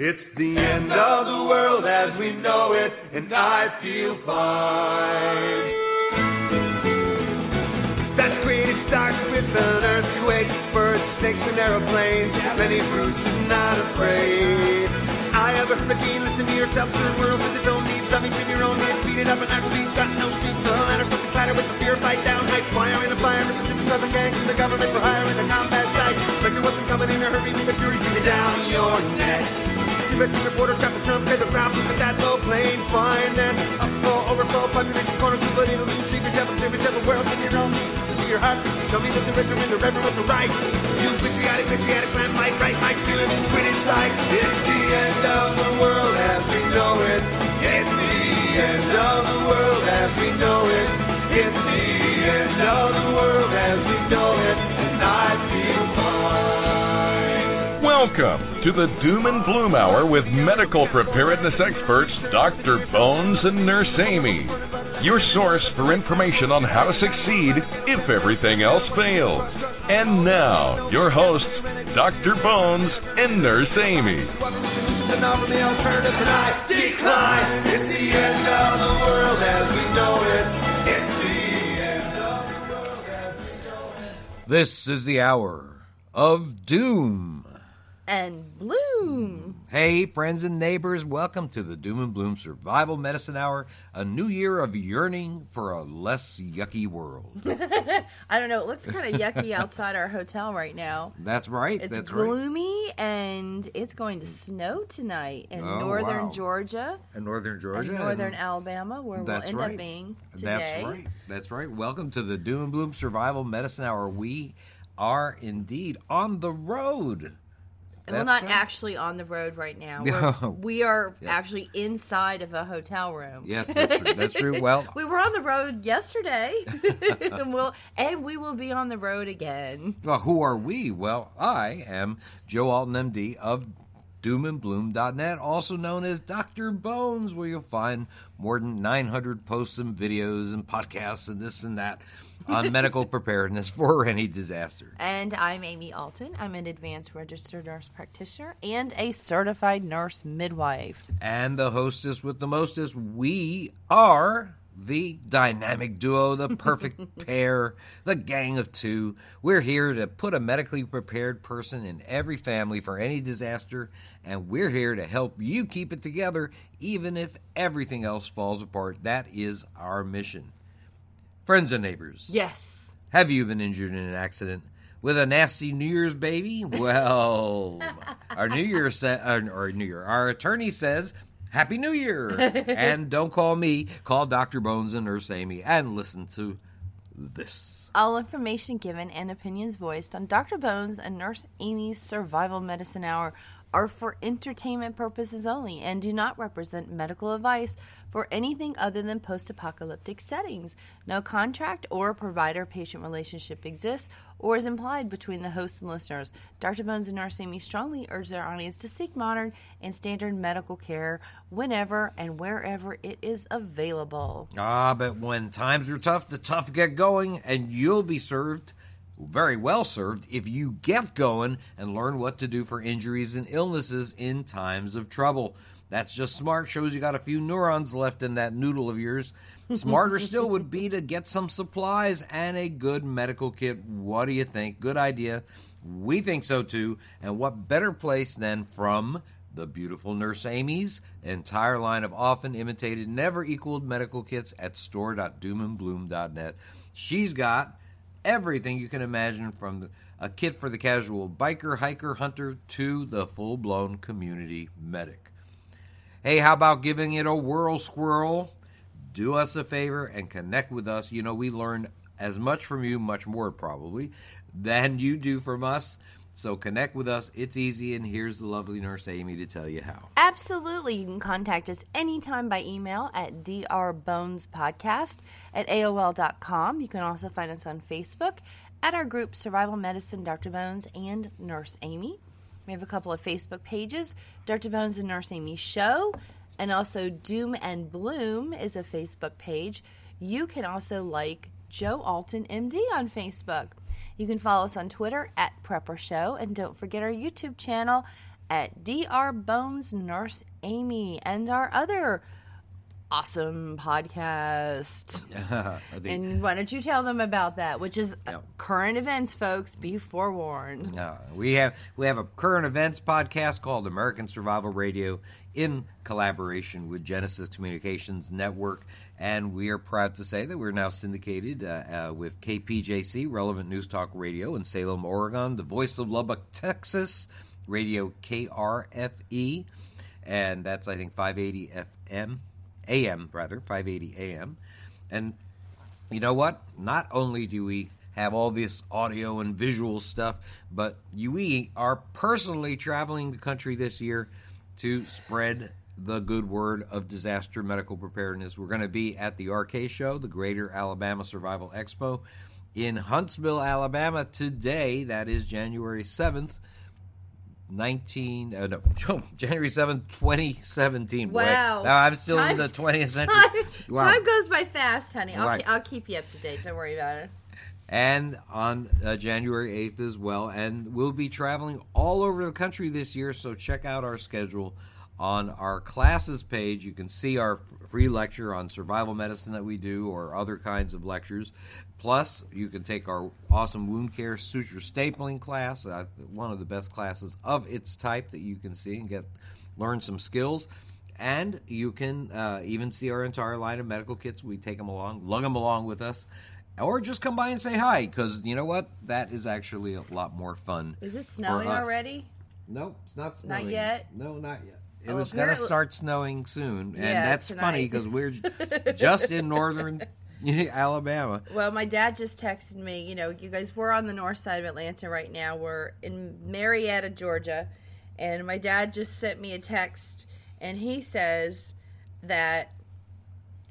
It's the end of the world as we know it, and I feel fine. That creative starts with an earthquake, birds, snakes, and aeroplanes. Many fruits and not afraid. I have a freaking listen to yourself to the world with its own needs. Something in your own needs. Beat it up and actually got no sleep. The ladder from the clatter with the fear fight down. Night fire in a fire. Listen to the and the government for hire in the combat site. Spectre wasn't coming in a hurry. The fury beat down your neck. You reporter the jump, pay the problem with that low plane. Fine then. Upfall, overflow, population corner, but it'll lose. Secret devil, secret devil, world in your own. To your heart, show me that the rich are in the reverend with the right. You patriotic, patriotic, plan, might, right, might, feel it, quit inside. It's the end of the world as we know it. It's the end of the world as we know it. It's the end of the world as we know it. And I feel fine. Welcome to the Doom and Bloom Hour with medical preparedness experts Dr. Bones and Nurse Amy. Your source for information on how to succeed if everything else fails. And now, your hosts, Dr. Bones and Nurse Amy. And offer the alternative and I decline. It's the end of the world as we know it. It's the end of the world as we know it. This is the hour of doom. And bloom. Hey, friends and neighbors, welcome to the Doom and Bloom Survival Medicine Hour, a new year of yearning for a less yucky world. I don't know. It looks kind of yucky outside our hotel right now. That's right. It's that's right. gloomy and it's going to snow tonight in Oh, northern wow. Georgia In northern Georgia. and northern and- Alabama, where we'll end right. up being today. That's right. That's right. Welcome to the Doom and Bloom Survival Medicine Hour. We are indeed on the road. And we're not right. actually on the road right now. We're, we are Yes. actually inside of a hotel room. Yes, that's true. That's true. Well, We were on the road yesterday, and we'll and we will be on the road again. Well, who are we? Well, I am Joe Alton, MD of doomandbloom.net, also known as Dr. Bones, where you'll find more than 900 posts and videos and podcasts and this and that on medical preparedness for any disaster. And I'm Amy Alton. I'm an advanced registered nurse practitioner and a certified nurse midwife. And the hostess with the mostest, we are the dynamic duo, the perfect pair, the gang of two. We're here to put a medically prepared person in every family for any disaster, and we're here to help you keep it together even if everything else falls apart. That is our mission. Friends and neighbors, Yes. have you been injured in an accident with a nasty New Year's baby? Well, our New Year sa- or New Year, our attorney says, "Happy New Year!" and don't call me, call Doctor Bones and Nurse Amy, and listen to this. All information given and opinions voiced on Dr. Bones and Nurse Amy's Survival Medicine Hour are for entertainment purposes only and do not represent medical advice for anything other than post apocalyptic settings. No contract or provider patient relationship exists or is implied between the host and listeners. Dr. Bones and Amy strongly urge their audience to seek modern and standard medical care whenever and wherever it is available. Ah, but when times are tough, the tough get going, and you'll be served. Very well served if you get going and learn what to do for injuries and illnesses in times of trouble. That's just smart. Shows you got a few neurons left in that noodle of yours. Smarter still would be to get some supplies and a good medical kit. What do you think? Good idea. We think so too. And what better place than from the beautiful Nurse Amy's entire line of often imitated, never equaled medical kits at store.doomandbloom.net. She's got everything you can imagine from the, a kit for the casual biker, hiker, hunter to the full blown community medic. Hey, how about giving it a whirl, squirrel? Do us a favor and connect with us. You know, we learn as much from you, much more probably, than you do from us. So connect with us. It's easy, and here's the lovely nurse Amy to tell you how. Absolutely. You can contact us anytime by email at drbonespodcast at AOL.com. You can also find us on Facebook at our group Survival Medicine, Dr. Bones, and Nurse Amy. We have a couple of Facebook pages Dr. Bones and Nurse Amy Show, and also Doom and Bloom is a Facebook page. You can also like Joe Alton MD on Facebook. You can follow us on Twitter at Prepper Show, and don't forget our YouTube channel at Dr. Bones Nurse Amy and our other awesome podcast. And why don't you tell them about that? Which is current events, folks. Be forewarned. Uh, we have we have a current events podcast called American Survival Radio in collaboration with Genesis Communications Network, and we are proud to say that we're now syndicated uh, uh, with KPJC, Relevant News Talk Radio in Salem, Oregon, the Voice of Lubbock, Texas, Radio KRFE, and that's I think 580 FM, AM rather 580 AM, and you know what? Not only do we have all this audio and visual stuff, but we are personally traveling the country this year to spread the good word of disaster medical preparedness. We're going to be at the RK Show, the Greater Alabama Survival Expo, in Huntsville, Alabama today. That is January 7th. 19 uh, no January 7th 2017 Wow. now I'm still Time- in the 20th century Time, Wow. time goes by fast, honey. I'll, Right. I'll keep you up to date. Don't worry about it. and on uh, January 8th as well. And we'll be traveling all over the country this year, so check out our schedule on our classes page. You can see our free lecture on survival medicine that we do or other kinds of lectures. Plus, you can take our awesome wound care suture stapling class, uh, one of the best classes of its type that you can see and get learn some skills. And you can uh, even see our entire line of medical kits. We take them along, lug them along with us, or just come by and say hi because you know what? That is actually a lot more fun. Is it snowing already? No, it's not snowing. Not yet? No, not yet. It Oh, was going to start snowing soon, and Yeah, that's tonight. funny because we're just in northern Alabama. Well, my dad just texted me. You know, you guys, we're on the north side of Atlanta right now. We're in Marietta, Georgia. And my dad just sent me a text, and he says that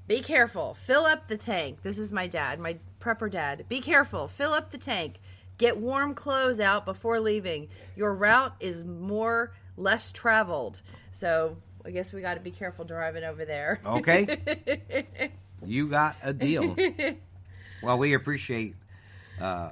be careful, fill up the tank. This is my dad, my prepper dad. Be careful, fill up the tank. Get warm clothes out before leaving. Your route is more less traveled. So I guess we got to be careful driving over there. Okay, you got a deal. Well, we appreciate uh,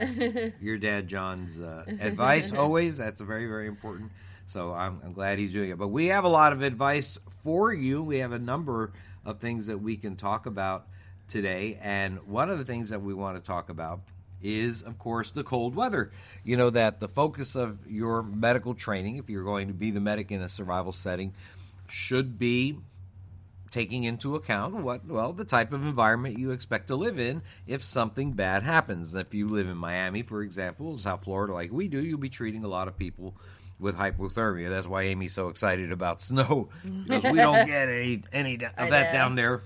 your dad John's uh, advice always. That's very very important. So I'm, I'm glad he's doing it. But we have a lot of advice for you. We have a number of things that we can talk about today, and one of the things that we want to talk about is, of course, the cold weather. You know that the focus of your medical training, if you're going to be the medic in a survival setting, should be taking into account what well the type of environment you expect to live in if something bad happens. If you live in miami for example south florida like we do you'll be treating a lot of people with hyperthermia. That's why amy's so excited about snow because we don't get any any of that down there.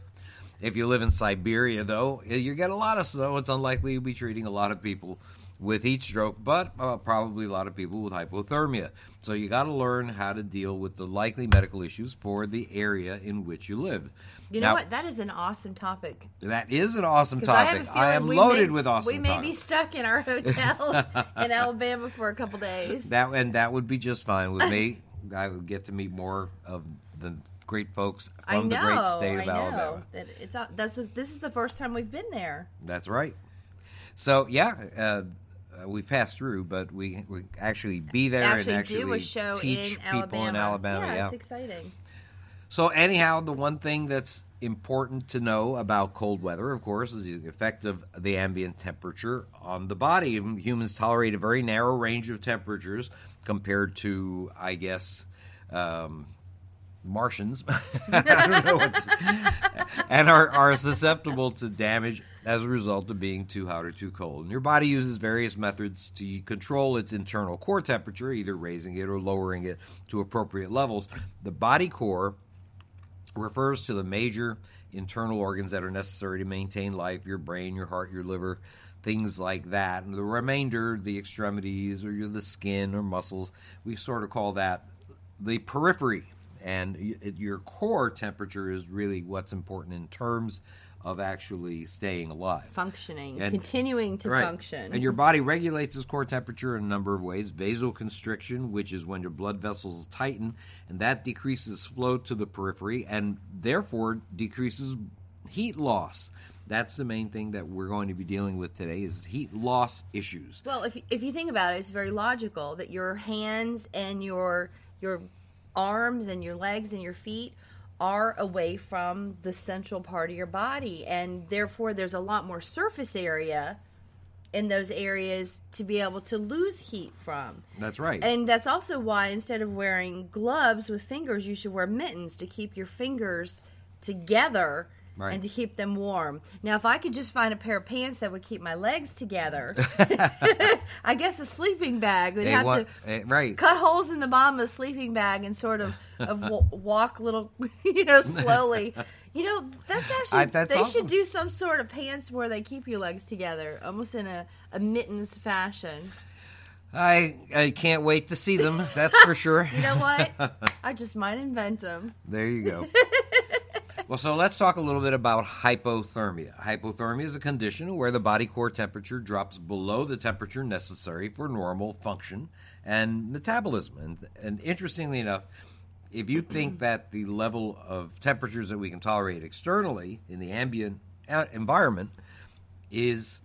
If you live in siberia though you get a lot of snow. It's unlikely you'll be treating a lot of people with heat stroke, but uh, probably a lot of people with hypothermia. So you got to learn how to deal with the likely medical issues for the area in which you live. You know Now, what? That is an awesome topic. That is an awesome I topic. I, feeling am loaded may- with awesome We may be stuck in our hotel in Alabama for a couple days. That and that would be just fine with me. I would get to meet more of the great folks from know. the great state of I know. Alabama. That it's that's this is the first time we've been there. That's right. So yeah, uh, uh, we passed through, but we we actually be there actually, and actually do a show teach in people Alabama. in Alabama. Yeah, yeah. it's exciting. So anyhow, the one thing that's important to know about cold weather, of course, is the effect of the ambient temperature on the body. Humans tolerate a very narrow range of temperatures compared to, I guess, um, Martians. I don't know what's, and are, are susceptible to damage as a result of being too hot or too cold. And your body uses various methods to control its internal core temperature, either raising it or lowering it to appropriate levels. The body core refers to the major internal organs that are necessary to maintain life your brain, your heart, your liver, things like that. And the remainder, the extremities or the skin or muscles, we sort of call that the periphery. And your core temperature is really what's important in terms of actually staying alive. Functioning, And- continuing to Right. function. And your body regulates its core temperature in a number of ways. Vasoconstriction, which is when your blood vessels tighten, and that decreases flow to the periphery and therefore decreases heat loss. That's the main thing that we're going to be dealing with today is heat loss issues. Well, if if you think about it, it's very logical that your hands and your your arms and your legs and your feet are away from the central part of your body and therefore there's a lot more surface area in those areas to be able to lose heat from. That's right. And that's also why instead of wearing gloves with fingers, you should wear mittens to keep your fingers together Right. and to keep them warm. Now, if I could just find a pair of pants that would keep my legs together, I guess a sleeping bag would Hey, have what- to eh, right. cut holes in the bottom of a sleeping bag and sort of, of w- walk little, you know, slowly. You know, that's actually I- that's they awesome. should do some sort of pants where they keep your legs together, almost in a, a mittens fashion. I I can't wait to see them. That's for sure. You know what? I just might invent them. There you go. Well, so let's talk a little bit about hypothermia. Hypothermia is a condition where the body core temperature drops below the temperature necessary for normal function and metabolism. And, and interestingly enough, if you think that the level of temperatures that we can tolerate externally in the ambient uh, environment is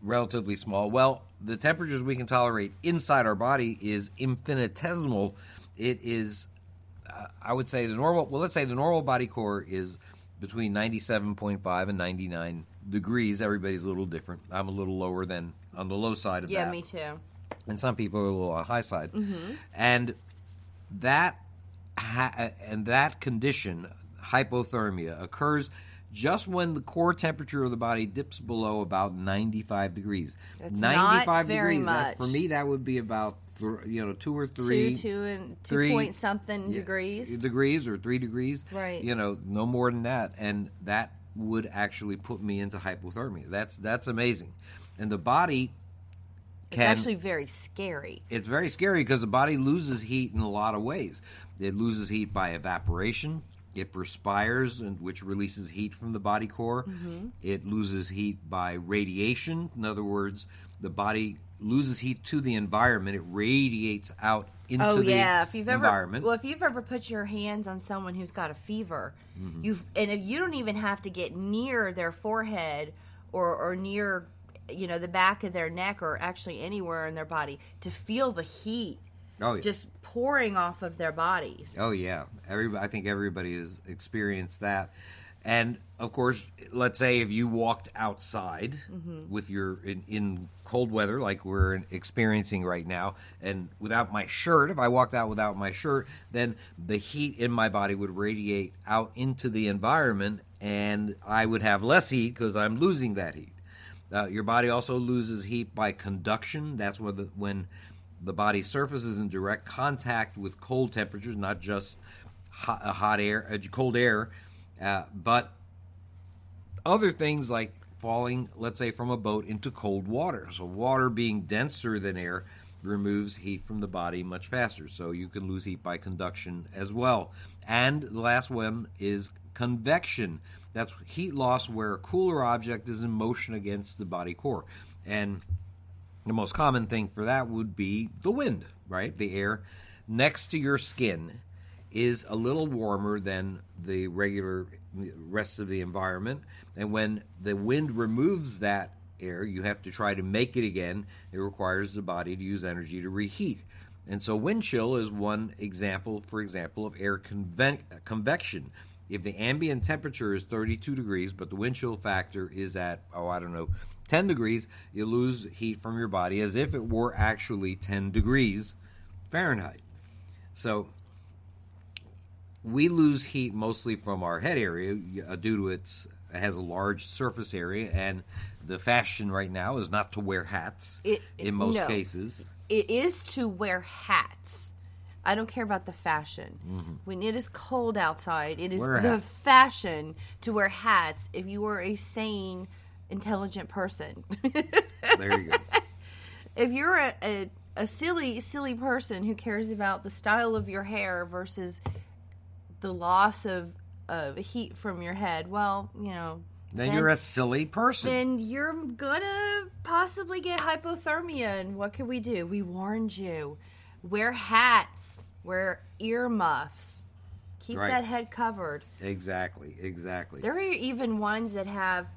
relatively small. Well, the temperatures we can tolerate inside our body is infinitesimal. It is, I would say, the normal. Well, let's say the normal body core is between ninety-seven point five and ninety-nine degrees. Everybody's a little different. I'm a little lower than on the low side of Yeah, that me too. and some people are a little on the high side. Mhm. And that ha- and that condition, hypothermia, occurs just when the core temperature of the body dips below about 95 degrees. That's not very degrees. that- for me, that would be about th- you know two or three. two, two, and two three- point something yeah, degrees. degrees or three degrees Right. you know no more than that and that would actually put me into hypothermia that's that's amazing and the body It's can actually very scary. it's very scary because the body loses heat in a lot of ways. It loses heat by evaporation. It perspires, and which releases heat from the body core. Mm-hmm. It loses heat by radiation. In other words, the body loses heat to the environment. It radiates out into Oh the yeah, if you've ever environment. well, if you've ever put your hands on someone who's got a fever, Mm-hmm. you've and if you don't even have to get near their forehead or or near you know the back of their neck or actually anywhere in their body to feel the heat oh yeah. just pouring off of their bodies. Oh yeah, everybody. I think everybody has experienced that, and of course, let's say if you walked outside with your in, in cold weather like we're experiencing right now, and without my shirt, if I walked out without my shirt, then the heat in my body would radiate out into the environment, and I would have less heat because I'm losing that heat. Uh, your body also loses heat by conduction. That's when the, when the body surface is in direct contact with cold temperatures, not just hot, uh, hot air, uh, cold air, uh, but other things like falling, let's say, from a boat into cold water. So, water being denser than air removes heat from the body much faster. So, you can lose heat by conduction as well. And the last one is convection. That's heat loss where a cooler object is in motion against the body core. And the most common thing for that would be the wind, right? The air next to your skin is a little warmer than the regular rest of the environment. And when the wind removes that air, you have to try to make it again. It requires the body to use energy to reheat. And so wind chill is one example, for example, of air conve- convection. If the ambient temperature is 32 degrees, but the wind chill factor is at, oh, I don't know, 10 degrees, you lose heat from your body as if it were actually 10 degrees Fahrenheit. So we lose heat mostly from our head area uh, due to its it has a large surface area and the fashion right now is not to wear hats It- in most no. cases It is to wear hats. I don't care about the fashion. When it is cold outside, it is Mm-hmm. The fashion to wear hats if you are a sane, intelligent person. there you go if you're a, a, a silly, silly person who cares about the style of your hair versus the loss of, of heat from your head, well, you know. then you're a silly person then you're gonna possibly get hypothermia. And what can we do? We warned you. Wear hats. Wear earmuffs. Keep Right. that head covered. exactly exactly There are even ones that have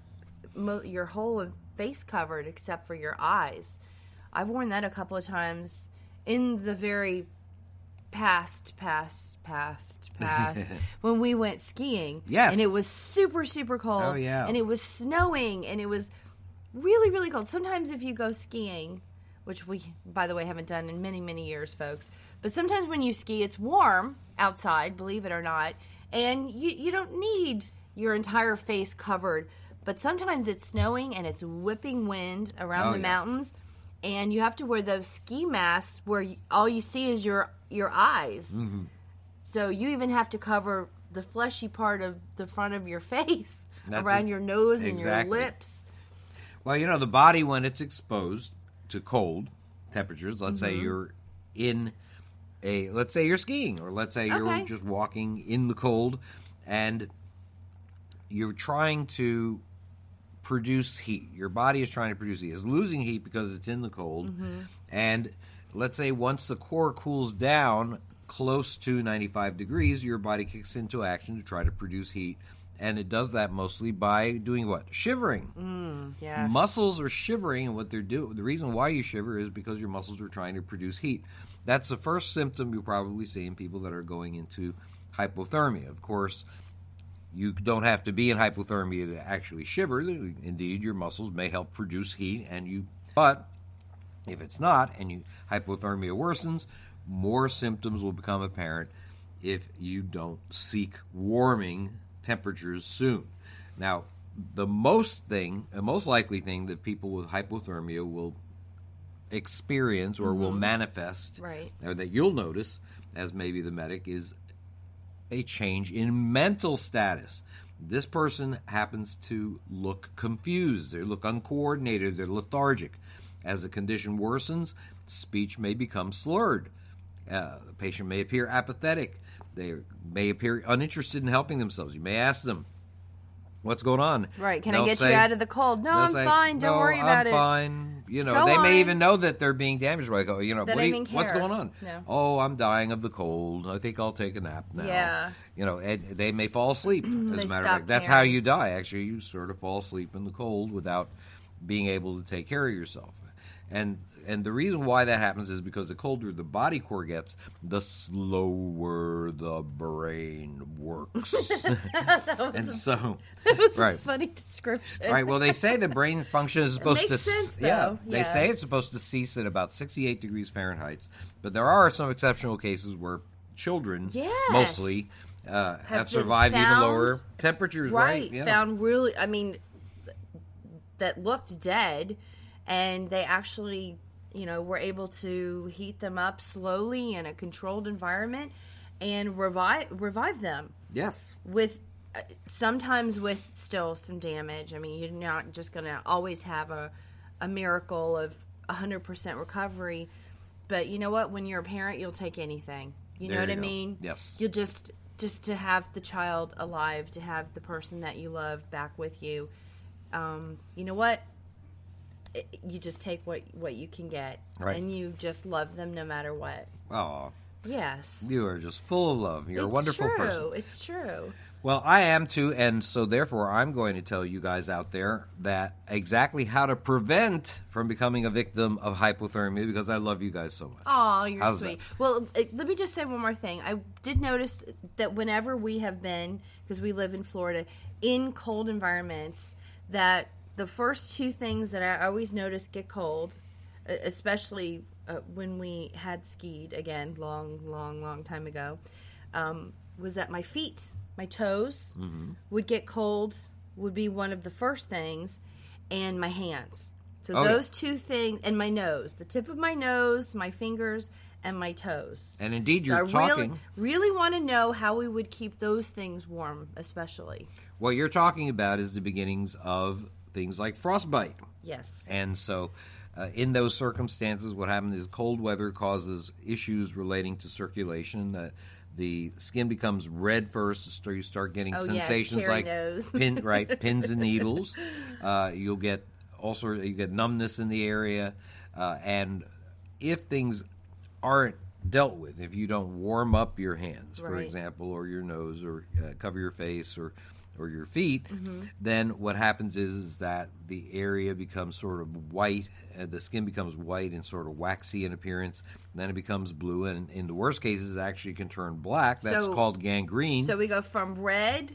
mo- your whole face covered except for your eyes. I've worn that a couple of times in the very past, past, past, past when we went skiing. Yes. And it was super, super cold. Oh, yeah. And it was snowing and it was really, really cold. Sometimes if you go skiing, which we, by the way, haven't done in many, many years, folks, but sometimes when you ski, it's warm outside, believe it or not, and you, you don't need your entire face covered. But sometimes it's snowing and it's whipping wind around Oh, the yeah. mountains, and you have to wear those ski masks where you, all you see is your your eyes. Mm-hmm. So you even have to cover the fleshy part of the front of your face That's around it. your nose and Exactly. your lips. Well, you know, the body when it's exposed to cold temperatures, let's Mm-hmm. say you're in a let's say you're skiing or let's say you're Okay. just walking in the cold and you're trying to produce heat. Your body is trying to produce heat. It's losing heat because it's in the cold. Mm-hmm. And let's say once the core cools down close to 95 degrees, your body kicks into action to try to produce heat. And it does that mostly by doing what? Shivering. Mm, yes. Muscles are shivering, and what they're doing, the reason why you shiver is because your muscles are trying to produce heat. That's the first symptom you'll probably see in people that are going into hypothermia. Of course, you don't have to be in hypothermia to actually shiver. Indeed, your muscles may help produce heat, and you. But if it's not, and you hypothermia worsens, more symptoms will become apparent if you don't seek warming temperatures soon. Now, the most thing, the most likely thing that people with hypothermia will experience or will mm-hmm. manifest, Right. or that you'll notice as maybe the medic, is a change in mental status. This person happens to look confused, they look uncoordinated, they're lethargic. As the condition worsens, speech may become slurred. Uh, the patient may appear apathetic. They may appear uninterested in helping themselves. You may ask them, What's going on? Right. Can I They'll get say- you out of the cold? No, I'm say, fine. Don't "No, worry about it. I'm it. fine. You know, Go they on. may even know that they're being damaged by cold. You know, what you- what's going on? No. Oh, I'm dying of the cold. I think I'll take a nap now. Yeah. You know, they may fall asleep. As a matter of fact, that's how you die. Actually, you sort of fall asleep in the cold without being able to take care of yourself. And and the reason why that happens is because the colder the body core gets, the slower the brain works. and so, It was right. a funny description. Right. Well, they say the brain function is supposed to. sense, yeah. though. They say it's supposed to cease at about 68 degrees Fahrenheit, but there are some exceptional cases where children, Yes. mostly, uh, have, been survived even lower temperatures. Right. right Yeah. found really i mean th- that looked dead and they actually you know were able to heat them up slowly in a controlled environment and revive revive them. Yes. with uh, sometimes with still some damage. I mean you're not just gonna always have a, a miracle of 100% recovery but you know what? When you're a parent you'll take anything. You know what you i go. mean? Yes. you'll just just to have the child alive to have the person that you love back with you. Um, you know what you just take what what you can get Right. and you just love them no matter what Oh, yes you are just full of love. You're it's a wonderful true. person. it's true Well, I am too, and so therefore I'm going to tell you guys out there that exactly how to prevent from becoming a victim of hypothermia because I love you guys so much. Oh, you're How's sweet. that? Well, uh, let me just say one more thing. I did notice that whenever we have been, because we live in Florida, in cold environments, that the first two things that I always notice get cold, especially uh, when we had skied again, long, long, long time ago, um, was that my feet, my toes, Mm-hmm. would get cold. Would be one of the first things, and my hands. So Oh, yeah. those two things, and my nose, the tip of my nose, my fingers, and my toes. And indeed, So I you're really, talking. really want to know how we would keep those things warm, especially. What you're talking about is the beginnings of things like frostbite. Yes. And so, uh, in those circumstances, what happens is cold weather causes issues relating to circulation. Uh, the skin becomes red first. So you start getting Oh, sensations cherry like pin, right pins and needles. Uh, you'll get also you get numbness in the area, uh, and if things aren't dealt with, if you don't warm up your hands, for Right. example, or your nose, or uh, cover your face, or or your feet, then what happens is, is that the area becomes sort of white, uh, the skin becomes white and sort of waxy in appearance. Then it becomes blue, and in the worst cases, it actually can turn black. That's So- called gangrene. So we go from red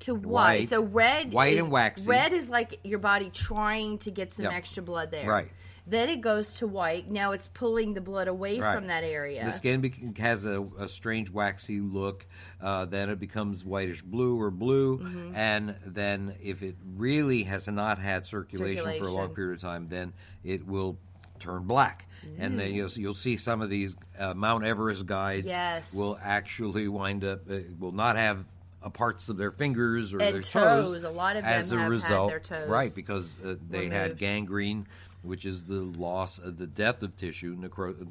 to white. White. So red, White is, and waxy. Red is like your body trying to get some Yep. extra blood there. Right. Then it goes to white. Now it's pulling the blood away Right. from that area. The skin bec has a, a strange waxy look. Uh, then it becomes whitish blue or blue, Mm-hmm. and then if it really has not had circulation, for a long period of time, then it will turn black. And then you'll, you'll see some of these uh, Mount Everest guides Yes. will actually wind up uh, will not have. Uh, parts of their fingers or And their toes. A lot of them as a have had result, their toes right? Because uh, they had gangrene, which is the loss of the death of tissue, necro-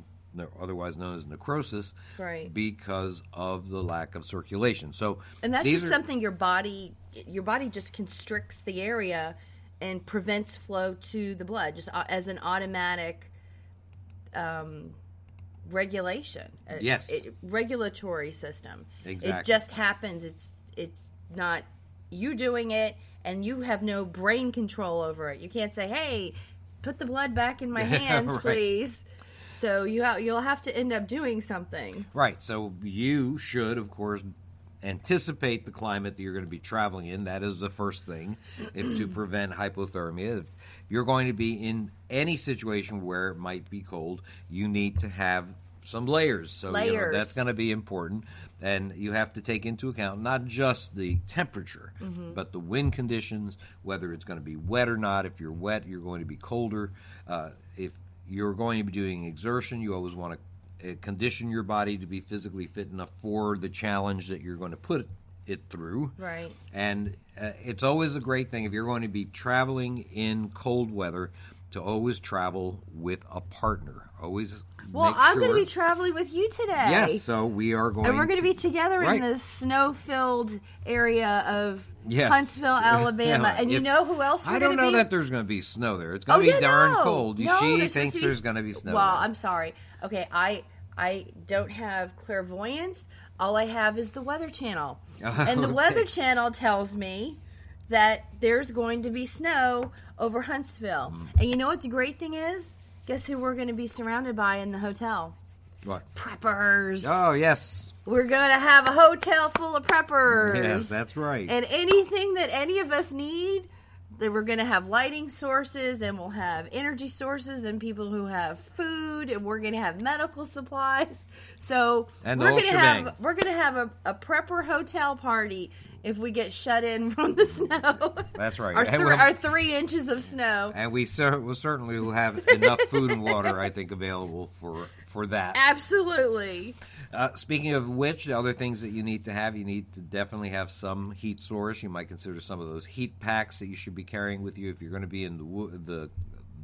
otherwise known as necrosis, Right. because of the lack of circulation. So, and that's just are- something your body your body just constricts the area and prevents flow to the blood just as an automatic um, regulation Uh, Yes. it, regulatory system Exactly. it just happens it's it's not you doing it and you have no brain control over it you can't say hey put the blood back in my hands right. please so you ha- you'll have to end up doing something Right. So you should, of course, anticipate the climate that you're going to be traveling in. That is the first thing if, to prevent hypothermia. If you're going to be in any situation where it might be cold, you need to have some layers. So you know, that's going to be important. And you have to take into account not just the temperature, Mm-hmm. but the wind conditions, whether it's going to be wet or not. If you're wet, you're going to be colder. Uh, if you're going to be doing exertion, you always want to uh, condition your body to be physically fit enough for the challenge that you're going to put it through. Right. And uh, it's always a great thing if you're going to be traveling in cold weather to always travel with a partner. Always. Well i'm going to be traveling with you today Yes, so we are going. And we're going to be together Right. in the snow-filled area of Yes. Huntsville, Alabama. Yeah. and you If- know who else we're I don't know be? that there's going to be snow there. It's going oh, to be yeah, darn no. cold. No, she there's thinks there's going to be snow. Well, there. I'm sorry. Okay, I I don't have clairvoyance. All I have is the Weather Channel, and the Okay. Weather Channel tells me that there's going to be snow over Huntsville. Mm. And you know what the great thing is? Guess who we're going to be surrounded by in the hotel? What? Preppers. Oh yes, We're going to have a hotel full of preppers. yes, that's right. And anything that any of us need, that we're going to have lighting sources and we'll have energy sources and people who have food and we're going to have medical supplies. So And we're going to have we're going to have a, a prepper hotel party if we get shut in from the snow. That's right. Our, we'll- our three inches of snow. and we cer- will certainly will have enough food and water, I think, available for for that. Absolutely. Uh, speaking of which, the other things that you need to have, you need to definitely have some heat source. You might consider some of those heat packs that you should be carrying with you if you're going to be in the the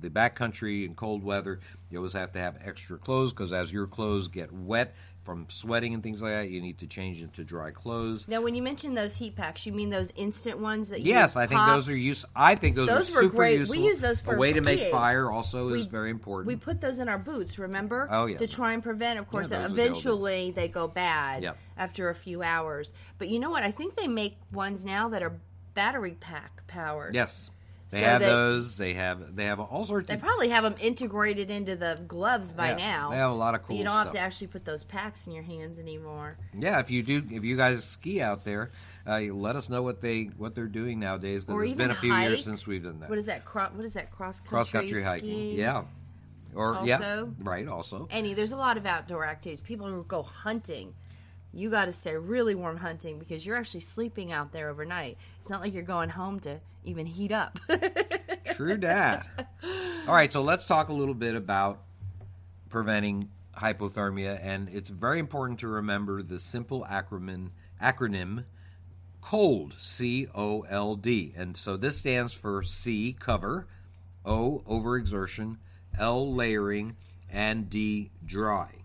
the backcountry in cold weather. You always have to have extra clothes because as your clothes get wet from sweating and things like that, you need to change into dry clothes. Now, when you mention those heat packs, you mean those instant ones that you Yes, I think pop? those are use. I think those, Those are super great. We use those for a way to make fire. Also, is very important. We put those in our boots, remember? Oh, yeah. To try and prevent, of course, the eventually they go bad Yep. after a few hours. But you know what? I think they make ones now that are battery pack powered. yes, they So have they- those. They have they have all sorts They of probably have them integrated into the gloves by Yeah, now. they have a lot of cool you don't have to actually put those packs in your hands anymore. Yeah, if you do, if you guys ski out there, uh, let us know what they what they're doing nowadays because Or it's even been a few hike. years since we've done that. What is that? Cro- what is that? Cross country Cross country hiking? Yeah, or yeah, right. Also, Any, there's a lot of outdoor activities. People go hunting, you got to stay really warm hunting because you're actually sleeping out there overnight. It's not like you're going home to even heat up. true that. All right, so let's talk a little bit about preventing hypothermia, and it's very important to remember the simple acronym acronym COLD, C O L D. And so this stands for C, cover, O, overexertion, L, layering, and D, dry.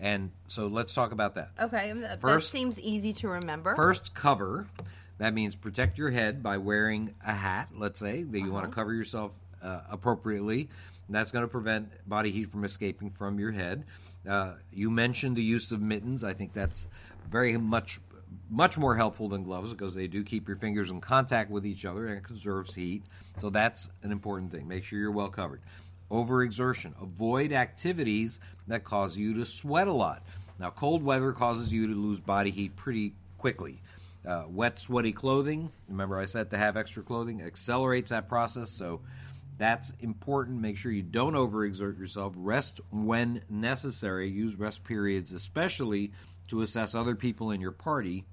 And so let's talk about that. okay, that, that First- seems easy to remember. First, cover. That means protect your head by wearing a hat, let's say, that you want to cover yourself uh, appropriately. And that's going to prevent body heat from escaping from your head. Uh, you mentioned the use of mittens. I think that's very much much more helpful than gloves because they do keep your fingers in contact with each other and it conserves heat. So that's an important thing. Make sure you're well covered. Overexertion. Avoid activities that cause you to sweat a lot. Now, cold weather causes you to lose body heat pretty quickly. Uh, wet, sweaty clothing, remember I said to have extra clothing, accelerates that process. So that's important. Make sure you don't overexert yourself. Rest when necessary. Use rest periods, especially to assess other people in your party.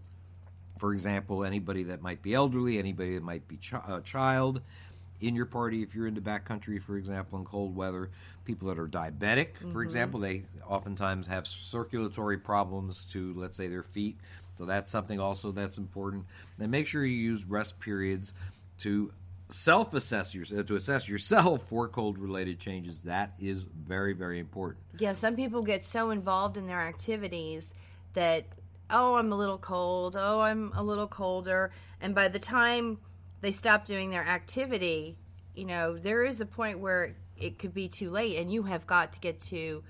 For example, anybody that might be elderly, anybody that might be ch- a child in your party if you're in the backcountry, for example, in cold weather. People that are diabetic, for mm-hmm. example, they oftentimes have circulatory problems to, let's say, their feet. So that's something also that's important. And make sure you use rest periods to self-assess yourself uh, to assess yourself for cold-related changes. That is very, very important. Yeah, some people get so involved in their activities that, oh, I'm a little cold, oh, I'm a little colder. And by the time they stop doing their activity, you know, there is a point where it could be too late and you have got to get to,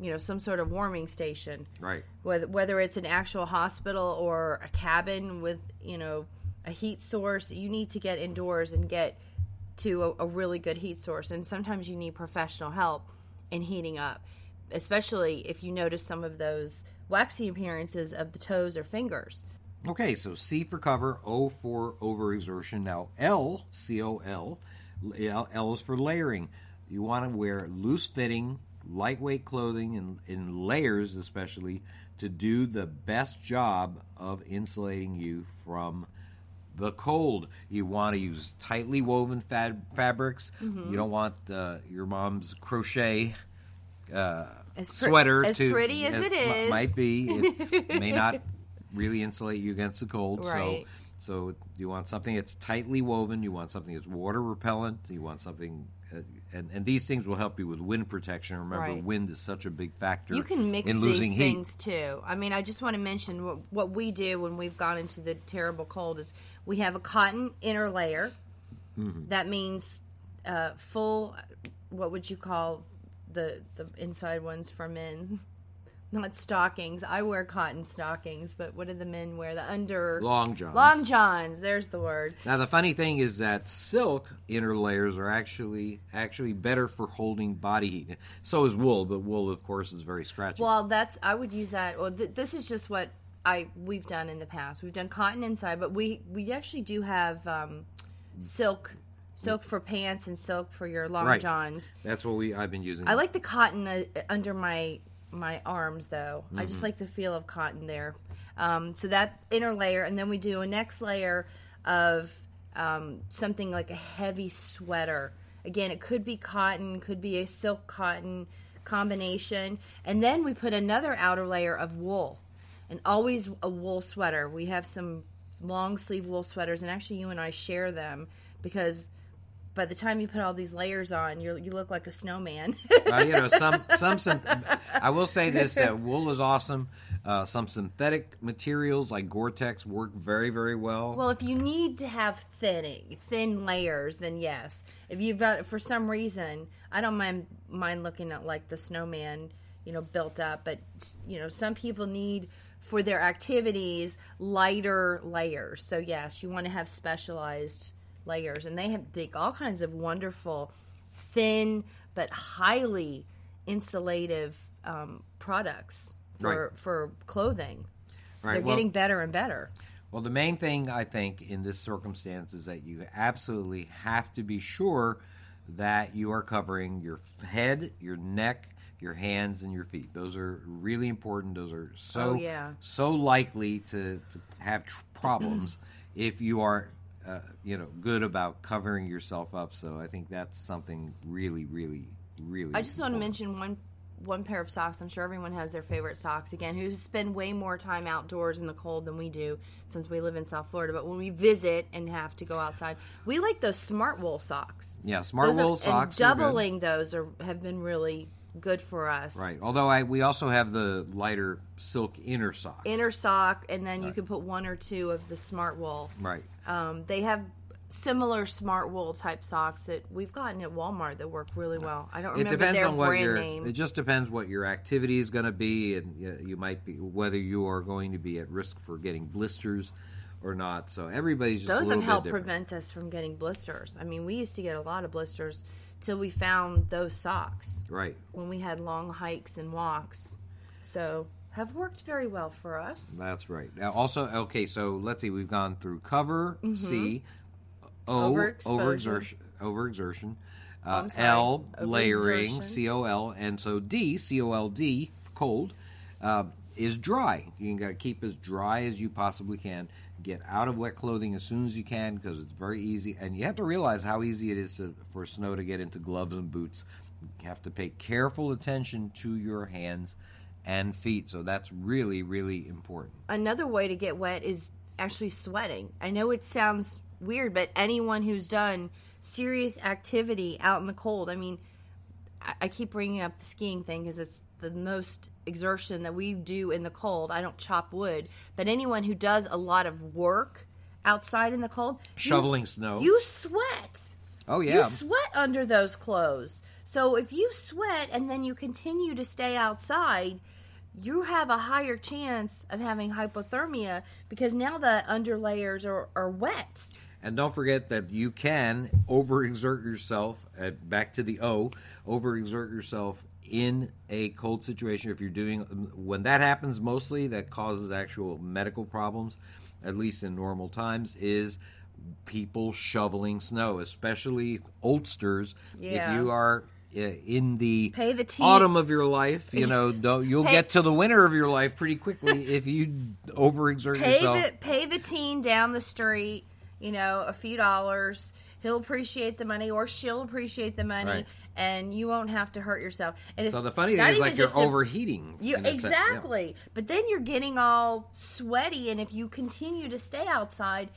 you know, some sort of warming station. Right. Whether, whether it's an actual hospital or a cabin with, you know, a heat source, you need to get indoors and get to a, a really good heat source. And sometimes you need professional help in heating up, especially if you notice some of those waxy appearances of the toes or fingers. Okay, so C for cover, O for overexertion. Now L, C O L, L is for layering. You want to wear loose fitting, lightweight clothing in, in layers, especially, to do the best job of insulating you from the cold. You want to use tightly woven fab- fabrics. You don't want uh, your mom's crochet uh, As pre- sweater as to pretty as it mi- is. might be. It may not really insulate you against the cold. Right. So, so you want something that's tightly woven. You want something that's water repellent. You want something, uh, and and these things will help you with wind protection. Remember, Right. wind is such a big factor. You can mix in these losing heat. things too. I mean, I just want to mention what, what we do when we've gone into the terrible cold is we have a cotton inner layer. Mm-hmm. That means uh, full. What would you call the the inside ones for men? Not stockings. I wear cotton stockings, but what do the men wear? The under Long johns. Long johns. There's the word. Now the funny thing is that silk inner layers are actually actually better for holding body heat. So is wool, but wool of course is very scratchy. Well, that's I would use that. Well, th- this is just what I we've done in the past. We've done cotton inside, but we we actually do have um, silk, silk for pants and silk for your long Right. johns. That's what we I've been using. I like the cotton uh, under my my arms though. I Mm-hmm. just like the feel of cotton there. Um, so that inner layer, and then we do a next layer of um, something like a heavy sweater. Again, it could be cotton, could be a silk cotton combination, and then we put another outer layer of wool, and always a wool sweater. We have some long sleeve wool sweaters, and actually, you and I share them because by the time you put all these layers on, you you look like a snowman. Well, you know, some some synth- I will say this: that wool is awesome. Uh, some synthetic materials like Gore-Tex work very, very well. Well, if you need to have thinning, thin layers, then yes. If you've got, for some reason, I don't mind mind looking at like the snowman, you know, built up. But you know, some people need for their activities lighter layers. So yes, you want to have specialized layers, and they have make all kinds of wonderful, thin but highly insulative um, products for Right. for clothing. Right, They're well- getting better and better. Well, the main thing I think in this circumstance is that you absolutely have to be sure that you are covering your head, your neck, your hands, and your feet. Those are really important. Those are so Oh, yeah. so likely to, to have tr- problems if you are. Uh, you know, good about covering yourself up. So I think that's something really, really, really. I just want to mention one one pair of socks. I'm sure everyone has their favorite socks. Again, who spend way more time outdoors in the cold than we do, since we live in South Florida. But when we visit and have to go outside, we like those smart wool socks. Yeah, smart Those wool socks. are good. doubling those are have been really good for us. Right. Although I we also have the lighter silk inner socks. Inner sock, and then you can put one or two of the smart wool. Right. Um, they have similar smart wool type socks that we've gotten at Walmart that work really well. I don't It remember depends their on what brand your. name. It just depends what your activity is going to be, and you, you might be whether you are going to be at risk for getting blisters or not. So everybody's just Those have helped prevent us from getting blisters. I mean, we used to get a lot of blisters till we found those socks right. when we had long hikes and walks. So have worked very well for us. That's right. Now, also, okay, so let's see. We've gone through cover, C, O, overexertion, overexertion uh, L, layering. C O L, and so D, C O L D, cold, uh, is dry. You got to keep as dry as you possibly can. Get out of wet clothing as soon as you can because it's very easy, and you have to realize how easy it is to, for snow to get into gloves and boots. You have to pay careful attention to your hands and feet, so that's really, really important. Another way to get wet is actually sweating. I know it sounds weird, but anyone who's done serious activity out in the cold, I mean, I, I keep bringing up the skiing thing because it's the most exertion that we do in the cold. I don't chop wood, but anyone who does a lot of work outside in the cold, you- Shoveling snow. you sweat. Oh yeah, You sweat under those clothes. So if you sweat and then you continue to stay outside, you have a higher chance of having hypothermia because now the underlayers are, are wet. And don't forget that you can overexert yourself. Uh, back to the O, overexert yourself in a cold situation. If you're doing when that happens, mostly that causes actual medical problems. At least in normal times, is people shoveling snow, especially oldsters. Yeah. If you are Uh, in the Pay the autumn of your life, you know, you'll Pay- get to the winter of your life pretty quickly if you overexert Pay yourself. the pay the teen down the street, you know, a few dollars. He'll appreciate the money or she'll appreciate the money Right. and you won't have to hurt yourself. And it's So the funny thing is, like you're overheating. You sense, yeah. exactly. But then you're getting all sweaty and if you continue to stay outside,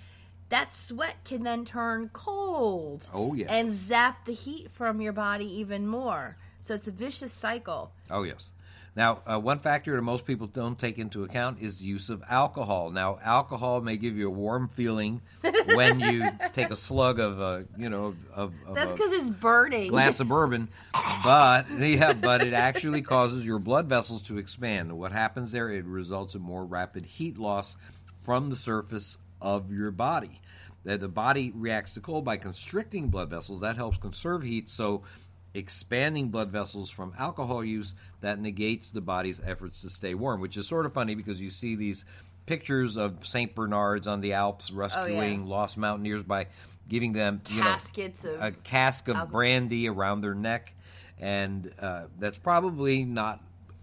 that sweat can then turn cold. Oh, yeah. And zap the heat from your body even more. So it's a vicious cycle. Oh yes. Now, uh, one factor that most people don't take into account is the use of alcohol. Now, alcohol may give you a warm feeling when you take a slug of, uh, you know, of, of, of That's because it's burning. glass of bourbon, but yeah, but it actually causes your blood vessels to expand. What happens there? It results in more rapid heat loss from the surface of your body. That the body reacts to cold by constricting blood vessels. That helps conserve heat. So, expanding blood vessels from alcohol use that negates the body's efforts to stay warm, which is sort of funny because you see these pictures of Saint Bernards on the Alps rescuing lost mountaineers by giving them you know, of a cask of alcohol. brandy around their neck, and uh, that's probably not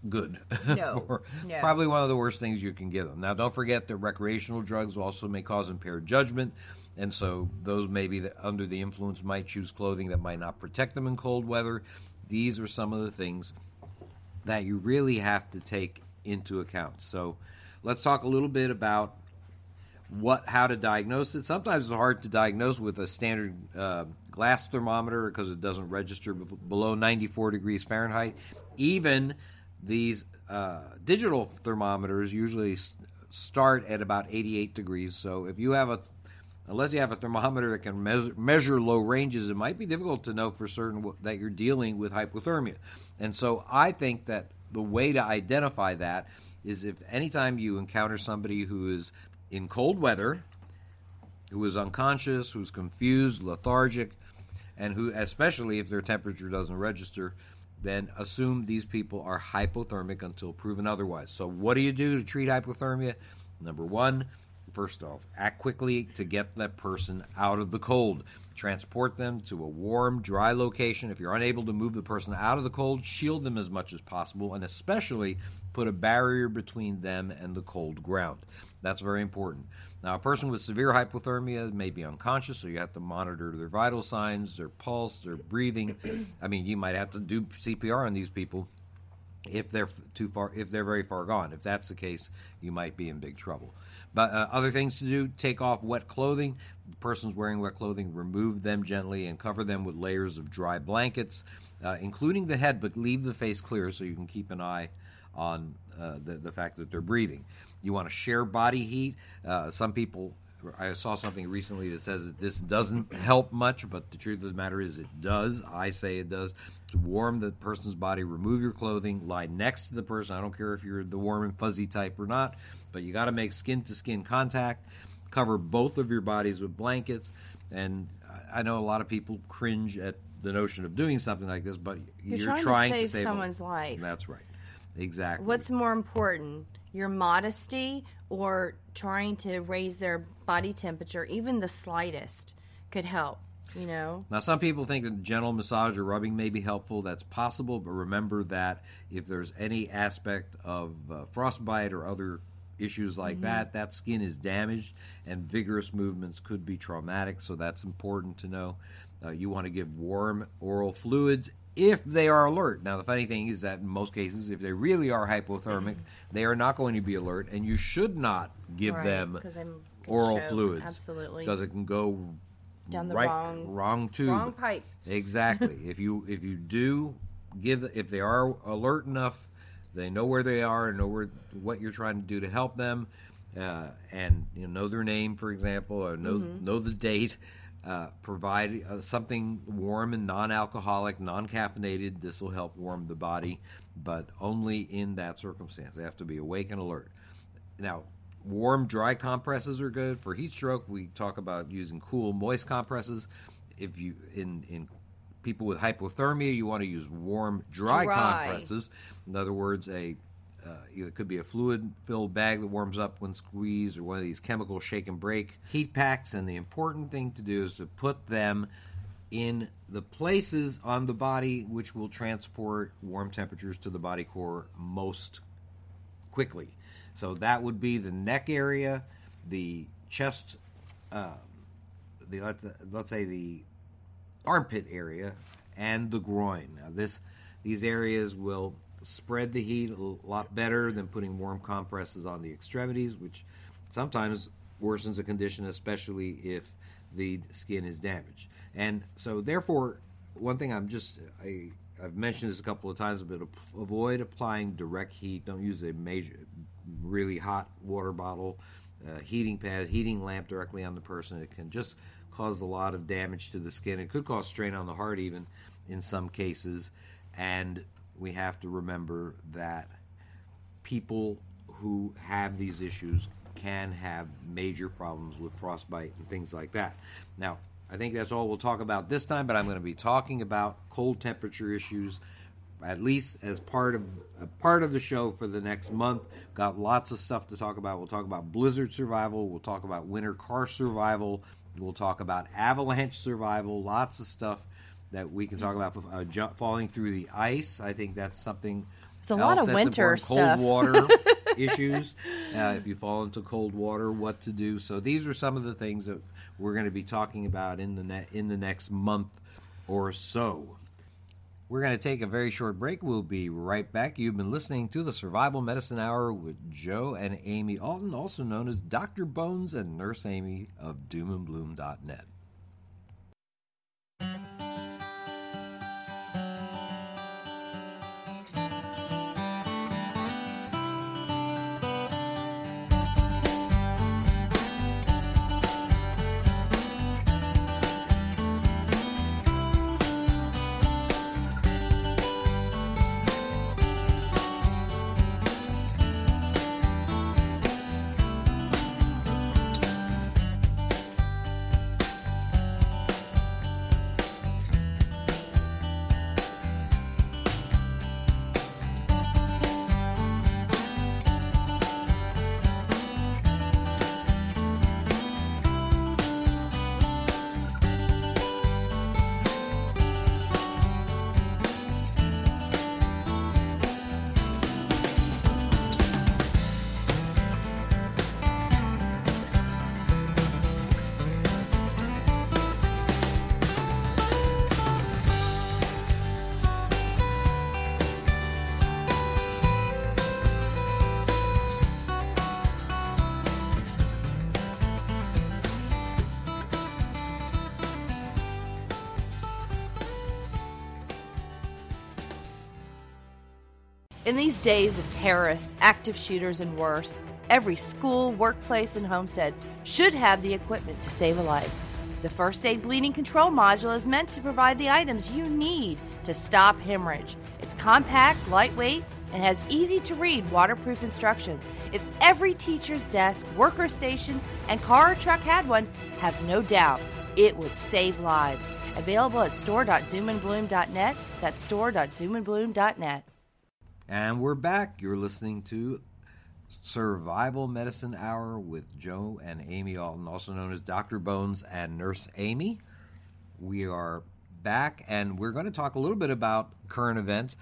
good. No, For- no. Probably one of the worst things you can give them. Now, don't forget that recreational drugs also may cause impaired judgment, and so those maybe that under the influence might choose clothing that might not protect them in cold weather. These are some of the things that you really have to take into account. So, let's talk a little bit about what how to diagnose it. Sometimes it's hard to diagnose with a standard uh, glass thermometer because it doesn't register below 94 degrees Fahrenheit. Even these uh, digital thermometers usually s- start at about 88 degrees. So if you have a unless you have a thermometer that can measure, measure low ranges, it might be difficult to know for certain wh- that you're dealing with hypothermia. And so I think that the way to identify that is if anytime you encounter somebody who is in cold weather, who is unconscious, who's confused, lethargic, and who, especially if their temperature doesn't register, then assume these people are hypothermic until proven otherwise. So, what do you do to treat hypothermia? Number one, first off, act quickly to get that person out of the cold. Transport them to a warm, dry location. If you're unable to move the person out of the cold, shield them as much as possible, and especially put a barrier between them and the cold ground. That's very important. Now, a person with severe hypothermia may be unconscious, so you have to monitor their vital signs, their pulse, their breathing. I mean, you might have to do CPR on these people if they're too far, if they're very far gone. If that's the case, you might be in big trouble. But uh, other things to do: take off wet clothing. The person's wearing wet clothing, remove them gently and cover them with layers of dry blankets, uh, including the head, but leave the face clear so you can keep an eye on uh, the, the fact that they're breathing. You want to share body heat. Uh, some people I saw something recently that says that this doesn't help much, but the truth of the matter is it does. I say it does. To warm the person's body, remove your clothing, lie next to the person. I don't care if you're the warm and fuzzy type or not, but you got to make skin to skin contact. Cover both of your bodies with blankets. And I know a lot of people cringe at the notion of doing something like this, but You're you're, trying to save save a- someone's life. That's right. Exactly. What's more important, your modesty or trying to raise their body temperature, even the slightest, could help, you know? Now, some people think that gentle massage or rubbing may be helpful. That's possible, but remember that if there's any aspect of uh, frostbite or other issues like that, that skin is damaged, and vigorous movements could be traumatic. So that's important to know. Uh, you want to give warm oral fluids if they are alert. Now, the funny thing is that in most cases, if they really are hypothermic, they are not going to be alert, and you should not give Right, them oral fluids. absolutely. because it can go Down the right, wrong- wrong tube, wrong pipe. Exactly. if you if you do give if they are alert enough, they know where they are and know where what you're trying to do to help them, uh, and you know, know their name, for example, or know Mm-hmm. know the date. Uh, provide uh, something warm and non-alcoholic, non-caffeinated. This will help warm the body, but only in that circumstance. They have to be awake and alert. Now, warm, dry compresses are good for heat stroke. We talk about using cool, moist compresses. If you in in people with hypothermia, you want to use warm, dry, Dry. compresses. In other words, a uh, either it could be a fluid-filled bag that warms up when squeezed, or one of these chemical shake and break heat packs. And the important thing to do is to put them in the places on the body which will transport warm temperatures to the body core most quickly. So that would be the neck area, the chest, uh, the let- let's say the armpit area, and the groin. Now this these areas will spread the heat a lot better than putting warm compresses on the extremities, which sometimes worsens the condition, especially if the skin is damaged. And so, therefore, one thing I'm just I, I've mentioned this a couple of times, but avoid applying direct heat. Don't use a major, really hot water bottle, uh, heating pad, heating lamp directly on the person. It can just cause a lot of damage to the skin. It could cause strain on the heart, even in some cases. And we have to remember that people who have these issues can have major problems with frostbite and things like that. Now, I think that's all we'll talk about this time, but I'm going to be talking about cold temperature issues at least as part of a part of the show for the next month. Got lots of stuff to talk about. We'll talk about blizzard survival, we'll talk about winter car survival, we'll talk about avalanche survival, lots of stuff that we can talk about uh, jump, falling through the ice. I think that's something It's a lot of that's winter stuff. Cold water issues. Uh, if you fall into cold water, what to do. So these are some of the things that we're going to be talking about in the ne- in the next month or so. We're going to take a very short break. We'll be right back. You've been listening to the Survival Medicine Hour with Joe and Amy Alton, also known as Dr. Bones and Nurse Amy of doomandbloom.net. these days of terrorists, active shooters, and worse, Every school, workplace, and homestead should have the equipment to save a life. The First Aid Bleeding Control Module is meant to provide the items you need to stop hemorrhage. It's compact, lightweight, and has easy to read waterproof instructions. If every teacher's desk, worker station, and car or truck had one, have no doubt it would save lives. Available at store.doomandbloom.net. That's store.doomandbloom.net. And we're back. You're listening to Survival Medicine Hour with Joe and Amy Alton, also known as Dr. Bones and Nurse Amy. We are back, and we're going to talk a little bit about current events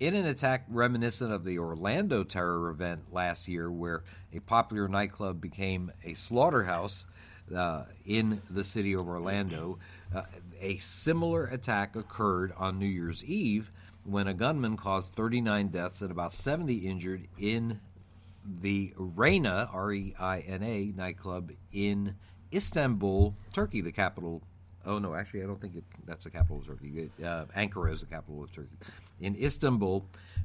in an attack reminiscent of the Orlando terror event last year, where a popular nightclub became a slaughterhouse uh, in the city of Orlando. Uh, a similar attack occurred on New Year's Eve when a gunman caused 39 deaths and about 70 injured in the Reina, R E I N A, nightclub in Istanbul, Turkey, the capital. Oh, no, actually, I don't think it, that's the capital of Turkey. Uh, Ankara is the capital of Turkey. In Istanbul,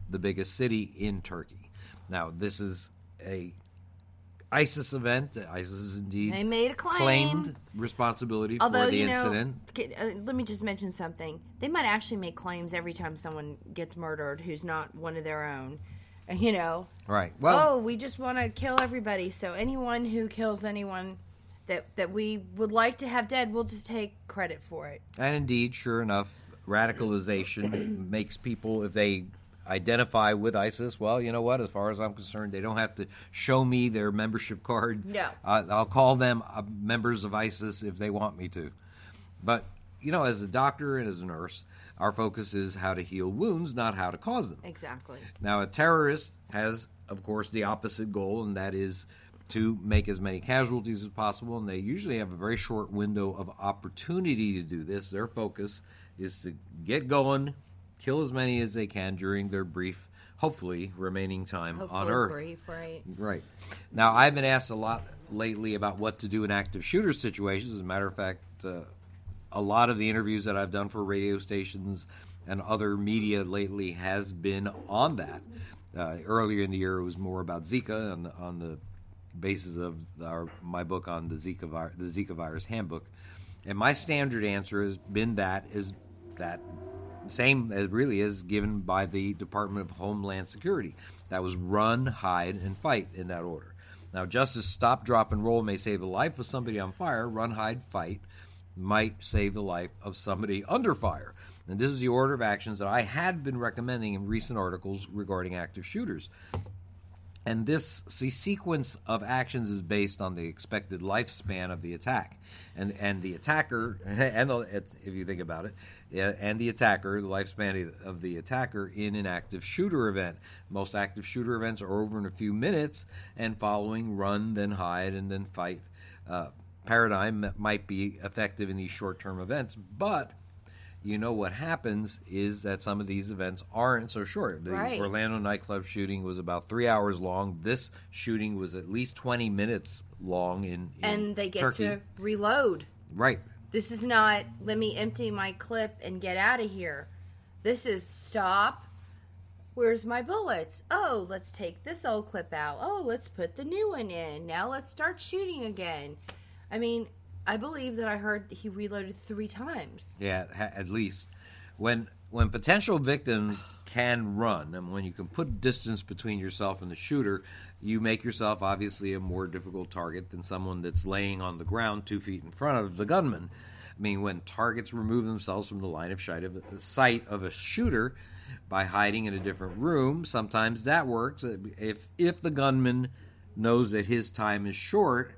the biggest city in Turkey. Now, this is a ISIS event. ISIS is indeed They made a claim. claimed responsibility Although, for the you know, incident. uh, let me just mention something. They might actually make claims every time someone gets murdered who's not one of their own. Uh, You know, Right. Well, oh, we just want to kill everybody. So anyone who kills anyone that that we would like to have dead, we'll just take credit for it. And indeed, sure enough, radicalization makes people, if they identify with ISIS, well, you know what? As far as I'm concerned, they don't have to show me their membership card. No. Uh, I'll call them uh, members of ISIS if they want me to. But, you know, as a doctor and as a nurse, our focus is how to heal wounds, not how to cause them. Exactly. Now, a terrorist has, of course, the opposite goal, and that is to make as many casualties as possible. And they usually have a very short window of opportunity to do this. Their focus is to get going, kill as many as they can during their brief, hopefully, remaining time Hopefully on Earth. brief, right? Right. Now, I've been asked a lot lately about what to do in active shooter situations. As a matter of fact, uh, a lot of the interviews that I've done for radio stations and other media lately has been on that. Uh, earlier in the year, it was more about Zika on the, on the basis of our, my book on the Zika vi- the Zika virus handbook. And my standard answer has been that is that same as really is given by the Department of Homeland Security. That was run, hide, and fight in that order. Now, just as stop, drop, and roll may save the life of somebody on fire, run, hide, fight might save the life of somebody under fire. And this is the order of actions that I had been recommending in recent articles regarding active shooters. And this sequence of actions is based on the expected lifespan of the attack, and and the attacker, and the, if you think about it, and the attacker, the lifespan of the attacker in an active shooter event. Most active shooter events are over in a few minutes, and following run, then hide, and then fight uh, paradigm might be effective in these short-term events, but you know what happens is that some of these events aren't so short. The Right. Orlando nightclub shooting was about three hours long. This shooting was at least twenty minutes long. In, in And they get Turkey. to reload. right. This is not let me empty my clip and get out of here. This is stop. Where's my bullets? Oh, let's take this old clip out. Oh, let's put the new one in. Now let's start shooting again. I mean, I believe that I heard he reloaded three times. Yeah, at least when when potential victims can run, and when you can put distance between yourself and the shooter, you make yourself obviously a more difficult target than someone that's laying on the ground two feet in front of the gunman. I mean, when targets remove themselves from the line of sight of, a shooter by hiding in a different room, sometimes that works. If if the gunman knows that his time is short,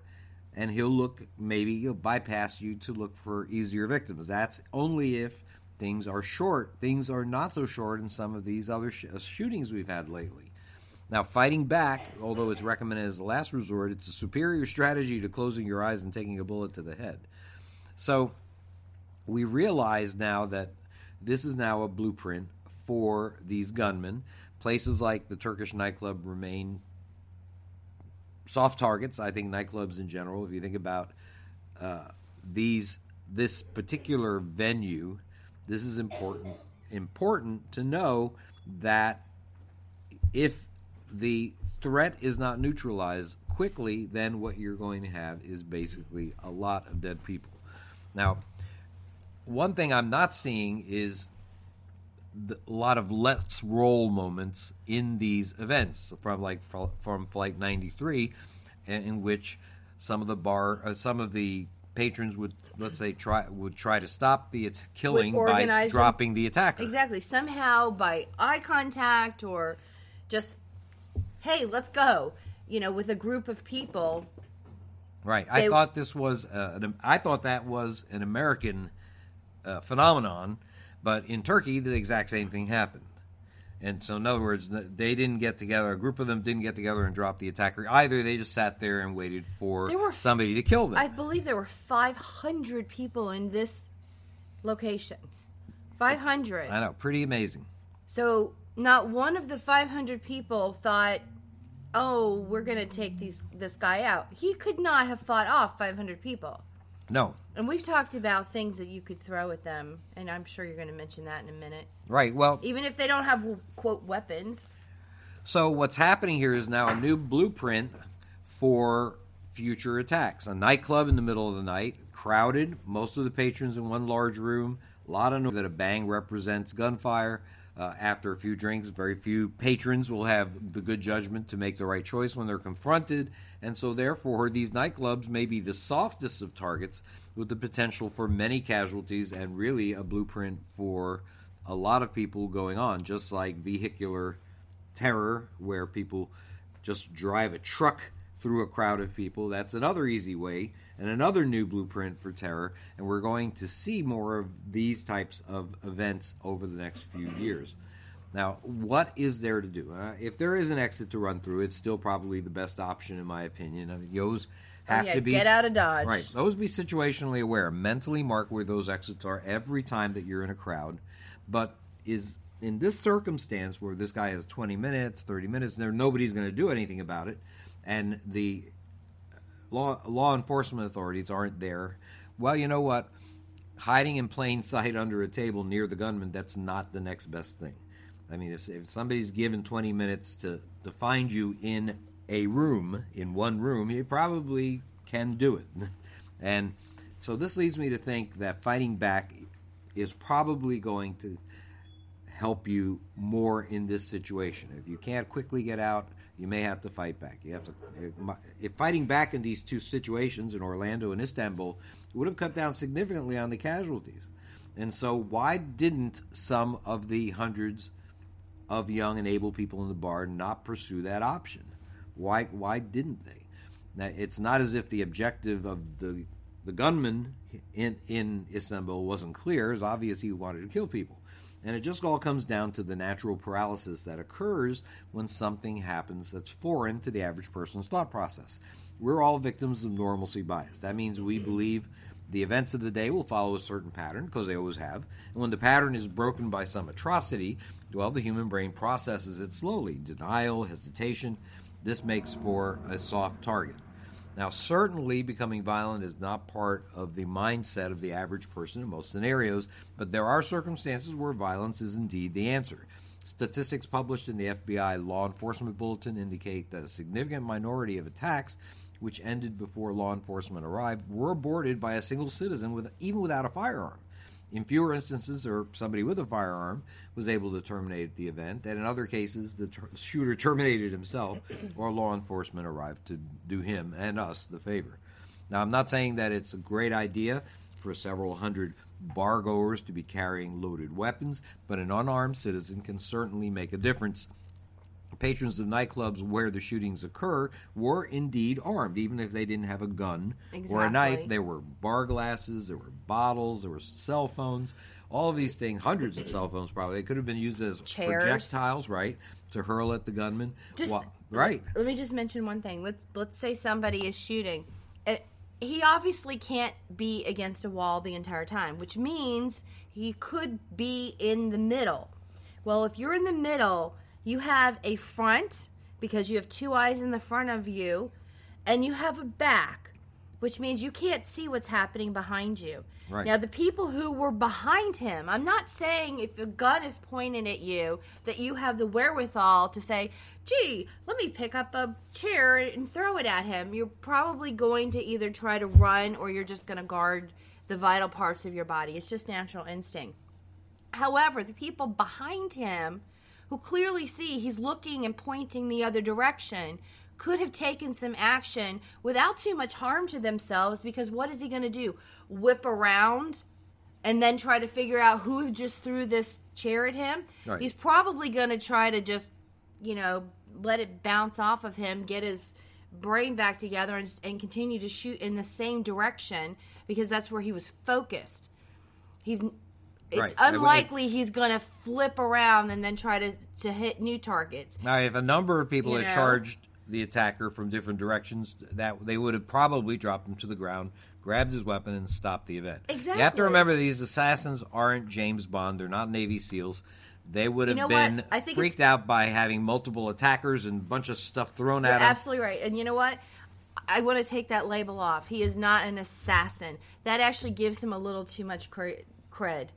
and he'll look maybe he'll bypass you to look for easier victims. That's only if things are short. Things are not so short in some of these other sh- uh, shootings we've had lately. Now, fighting back, although it's recommended as a last resort, it's a superior strategy to closing your eyes and taking a bullet to the head. So, we realize now that this is now a blueprint for these gunmen. Places like the Turkish nightclub remain soft targets. I think nightclubs in general. If you think about uh, these, this particular venue, this is important. Important to know that if the threat is not neutralized quickly, then what you're going to have is basically a lot of dead people. Now, one thing I'm not seeing is the, a lot of let's roll moments in these events from like from flight 93 in, in which some of the bar uh, some of the patrons would let's say try would try to stop the at- killing by them- dropping the attacker Exactly. Somehow by eye contact or just, hey, let's go. You know, with a group of people. Right. I They- thought this was uh, an, I thought that was an American uh, phenomenon, but in Turkey the exact same thing happened. And so, in other words, they didn't get together. A group of them didn't get together and drop the attacker either. They just sat there and waited for were- somebody to kill them. I believe there were 500 people in this location. 500. I know, pretty amazing. So not one of the 500 people thought, "Oh, we're going to take these this guy out." He could not have fought off 500 people. No, And we've talked about things that you could throw at them, and I'm sure you're going to mention that in a minute. right. Well, Even if they don't have quote weapons. So what's happening here is now a new blueprint for future attacks. A nightclub in the middle of the night, crowded, most of the patrons in one large room. A lot of noise that a bang represents gunfire. Uh, after a few drinks, very few patrons will have the good judgment to make the right choice when they're confronted, and so therefore these nightclubs may be the softest of targets, with the potential for many casualties and really a blueprint for a lot of people going on, just like vehicular terror, where people just drive a truck through a crowd of people. That's another easy way and another new blueprint for terror. And we're going to see more of these types of events over the next few years. Now, what is there to do? Uh, if there is an exit to run through, it's still probably the best option, in my opinion. I mean, those have yeah, to be get out of Dodge. Right. Those be situationally aware. Mentally mark where those exits are every time that you're in a crowd. But is in this circumstance where this guy has 20 minutes, 30 minutes, and there nobody's going to do anything about it, and the law law enforcement authorities aren't there. Well, you know what? Hiding in plain sight under a table near the gunman, that's not the next best thing. I mean, if, if somebody's given 20 minutes to, to find you in a room, in one room, he probably can do it. And so this leads me to think that fighting back is probably going to help you more in this situation. If you can't quickly get out, you may have to fight back. You have to. If fighting back in these two situations in Orlando and Istanbul would have cut down significantly on the casualties, and so why didn't some of the hundreds of young and able people in the bar not pursue that option? Why? Why didn't they? Now, it's not as if the objective of the the gunman in in Istanbul wasn't clear. It's obvious he wanted to kill people. And it just all comes down to the natural paralysis that occurs when something happens that's foreign to the average person's thought process. We're all victims of normalcy bias. That means we believe the events of the day will follow a certain pattern, because they always have. And when the pattern is broken by some atrocity, well, the human brain processes it slowly denial, hesitation. This makes for a soft target. Now, certainly becoming violent is not part of the mindset of the average person in most scenarios, but there are circumstances where violence is indeed the answer. Statistics published in the FBI Law Enforcement Bulletin indicate that a significant minority of attacks which ended before law enforcement arrived were aborted by a single citizen with even without a firearm. In fewer instances, or somebody with a firearm was able to terminate the event, and in other cases, the ter- shooter terminated himself, or law enforcement arrived to do him and us the favor. Now, I'm not saying that it's a great idea for several hundred bar goers to be carrying loaded weapons, but an unarmed citizen can certainly make a difference. Patrons of nightclubs where the shootings occur were indeed armed, even if they didn't have a gun or a knife. There were bar glasses, there were bottles, there were cell phones, all of these things, hundreds of cell phones probably. They could have been used as Chairs. projectiles, right, to hurl at the gunman. Just- Well, right. Let me just mention one thing. Let's let's say somebody is shooting. Uh, he obviously can't be against a wall the entire time, which means he could be in the middle. Well, if you're in the middle, you have a front because you have two eyes in the front of you, and you have a back which means you can't see what's happening behind you. Right. Now, the people who were behind him, I'm not saying if a gun is pointed at you that you have the wherewithal to say, gee, let me pick up a chair and throw it at him. You're probably going to either try to run or you're just going to guard the vital parts of your body. It's just natural instinct. However, the people behind him who clearly see he's looking and pointing the other direction could have taken some action without too much harm to themselves because what is he going to do? Whip around and then try to figure out who just threw this chair at him? Right. He's probably going to try to just, you know, let it bounce off of him, get his brain back together, and, and continue to shoot in the same direction because that's where he was focused. He's it's Right. unlikely he's going to flip around and then try to, to hit new targets. Now, if a number of people You had know? charged the attacker from different directions, that they would have probably dropped him to the ground, grabbed his weapon, and stopped the event. Exactly. You have to remember these assassins aren't James Bond; they're not Navy SEAls. They would have know been I think freaked out by having multiple attackers and a bunch of stuff thrown at them. absolutely right. And you know what? I want to take that label off. He is not an assassin. That actually gives him a little too much cre- cred.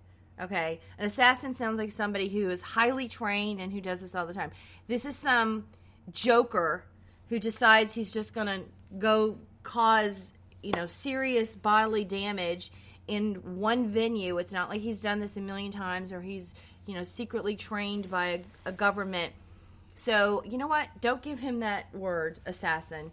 Okay? An assassin sounds like somebody who is highly trained and who does this all the time. This is some joker who decides he's just going to go cause, you know, serious bodily damage in one venue. It's not like he's done this a million times or he's, you know, secretly trained by a, a government. So you know what? Don't give him that word, assassin.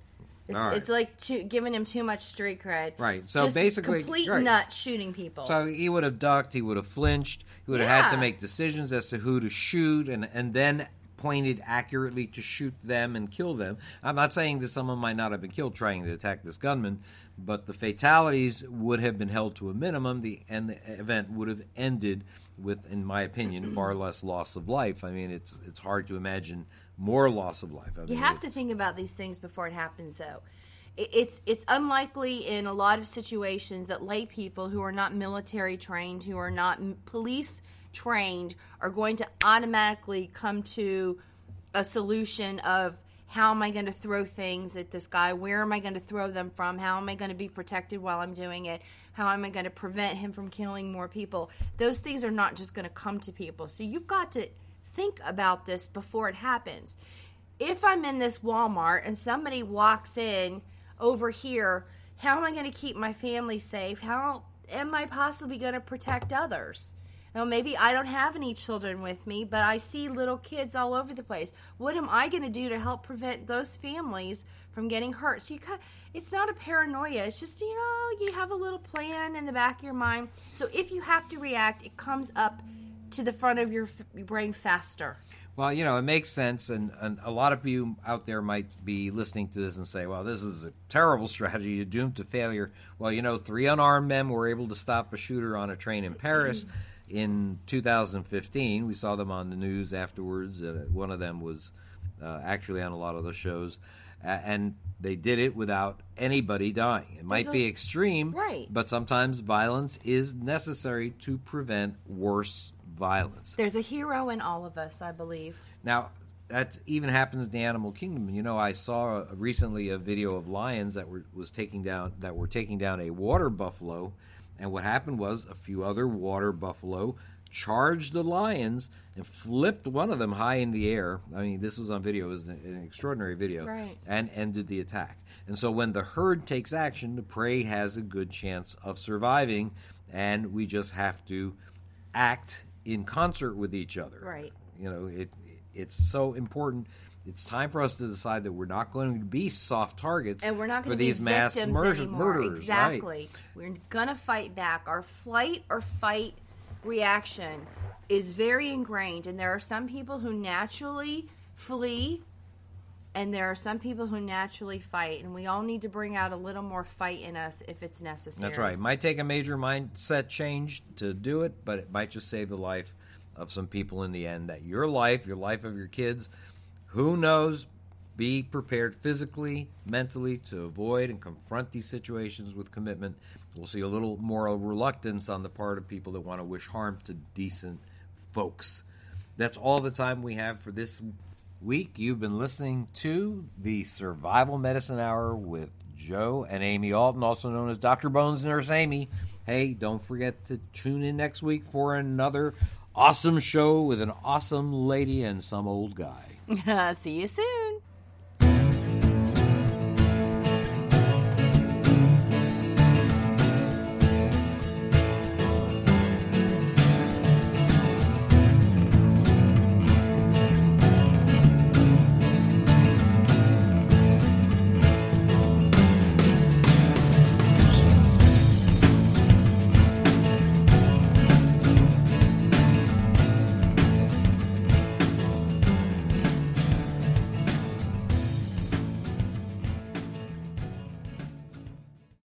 It's, right. it's like too, giving him too much street cred. Right. So Just basically- complete right. nut shooting people. So he would have ducked, he would have flinched, he would have had to make decisions as to who to shoot and, and then pointed accurately to shoot them and kill them. I'm not saying that someone might not have been killed trying to attack this gunman, but the fatalities would have been held to a minimum the and the event would have ended with in my opinion far less loss of life. I mean it's it's hard to imagine more loss of life. I You mean, have to think about these things before it happens, though. It- It's it's unlikely in a lot of situations that lay people who are not military trained, who are not police trained, are going to automatically come to a solution of how am I going to throw things at this guy? Where am I going to throw them from? How am I going to be protected while I'm doing it? How am I going to prevent him from killing more people? Those things are not just going to come to people. So you've got to think about this before it happens. If I'm in this Walmart and somebody walks in over here, how am I going to keep my family safe? How am I possibly going to protect others? Now, maybe I don't have any children with me, but I see little kids all over the place. What am I going to do to help prevent those families from getting hurt? So you kind it's not a paranoia. It's just, you know, you have a little plan in the back of your mind. So if you have to react, it comes up to the front of your, f- your brain faster. Well, you know, it makes sense, and, and a lot of you out there might be listening to this and say, well, this is a terrible strategy. You're doomed to failure. Well, you know, three unarmed men were able to stop a shooter on a train in Paris in 2015. We saw them on the news afterwards. Uh, one of them was uh, actually on a lot of the shows. Uh, and they did it without anybody dying. It might There's be a- extreme, Right. but sometimes violence is necessary to prevent worse violence. There's a hero in all of us, I believe. Now, that even happens in the animal kingdom. You know, I saw recently a video of lions that were was taking down that were taking down a water buffalo, and what happened was a few other water buffalo charged the lions and flipped one of them high in the air. I mean, this was on video; it was an, an extraordinary video, Right. and ended the attack. And so, when the herd takes action, the prey has a good chance of surviving, and we just have to act in concert with each other. Right. You know, it it's so important. It's time for us to decide that we're not going to be soft targets And we're not for going to be these mass victims murder- anymore. right? exactly. We're going to fight back. Our flight or fight reaction is very ingrained, and there are some people who naturally flee, and there are some people who naturally fight, and we all need to bring out a little more fight in us if it's necessary. That's right. It might take a major mindset change to do it, but it might just save the life of some people in the end. That your life, your life of your kids, who knows? Be prepared physically, mentally to avoid and confront these situations with commitment. We'll see a little more reluctance on the part of people that want to wish harm to decent folks. That's all the time we have for this week. You've been listening to the Survival Medicine Hour with Joe and Amy Alton, also known as Dr. Bones Nurse Amy. Hey, don't forget to tune in next week for another awesome show with an awesome lady and some old guy. See you soon.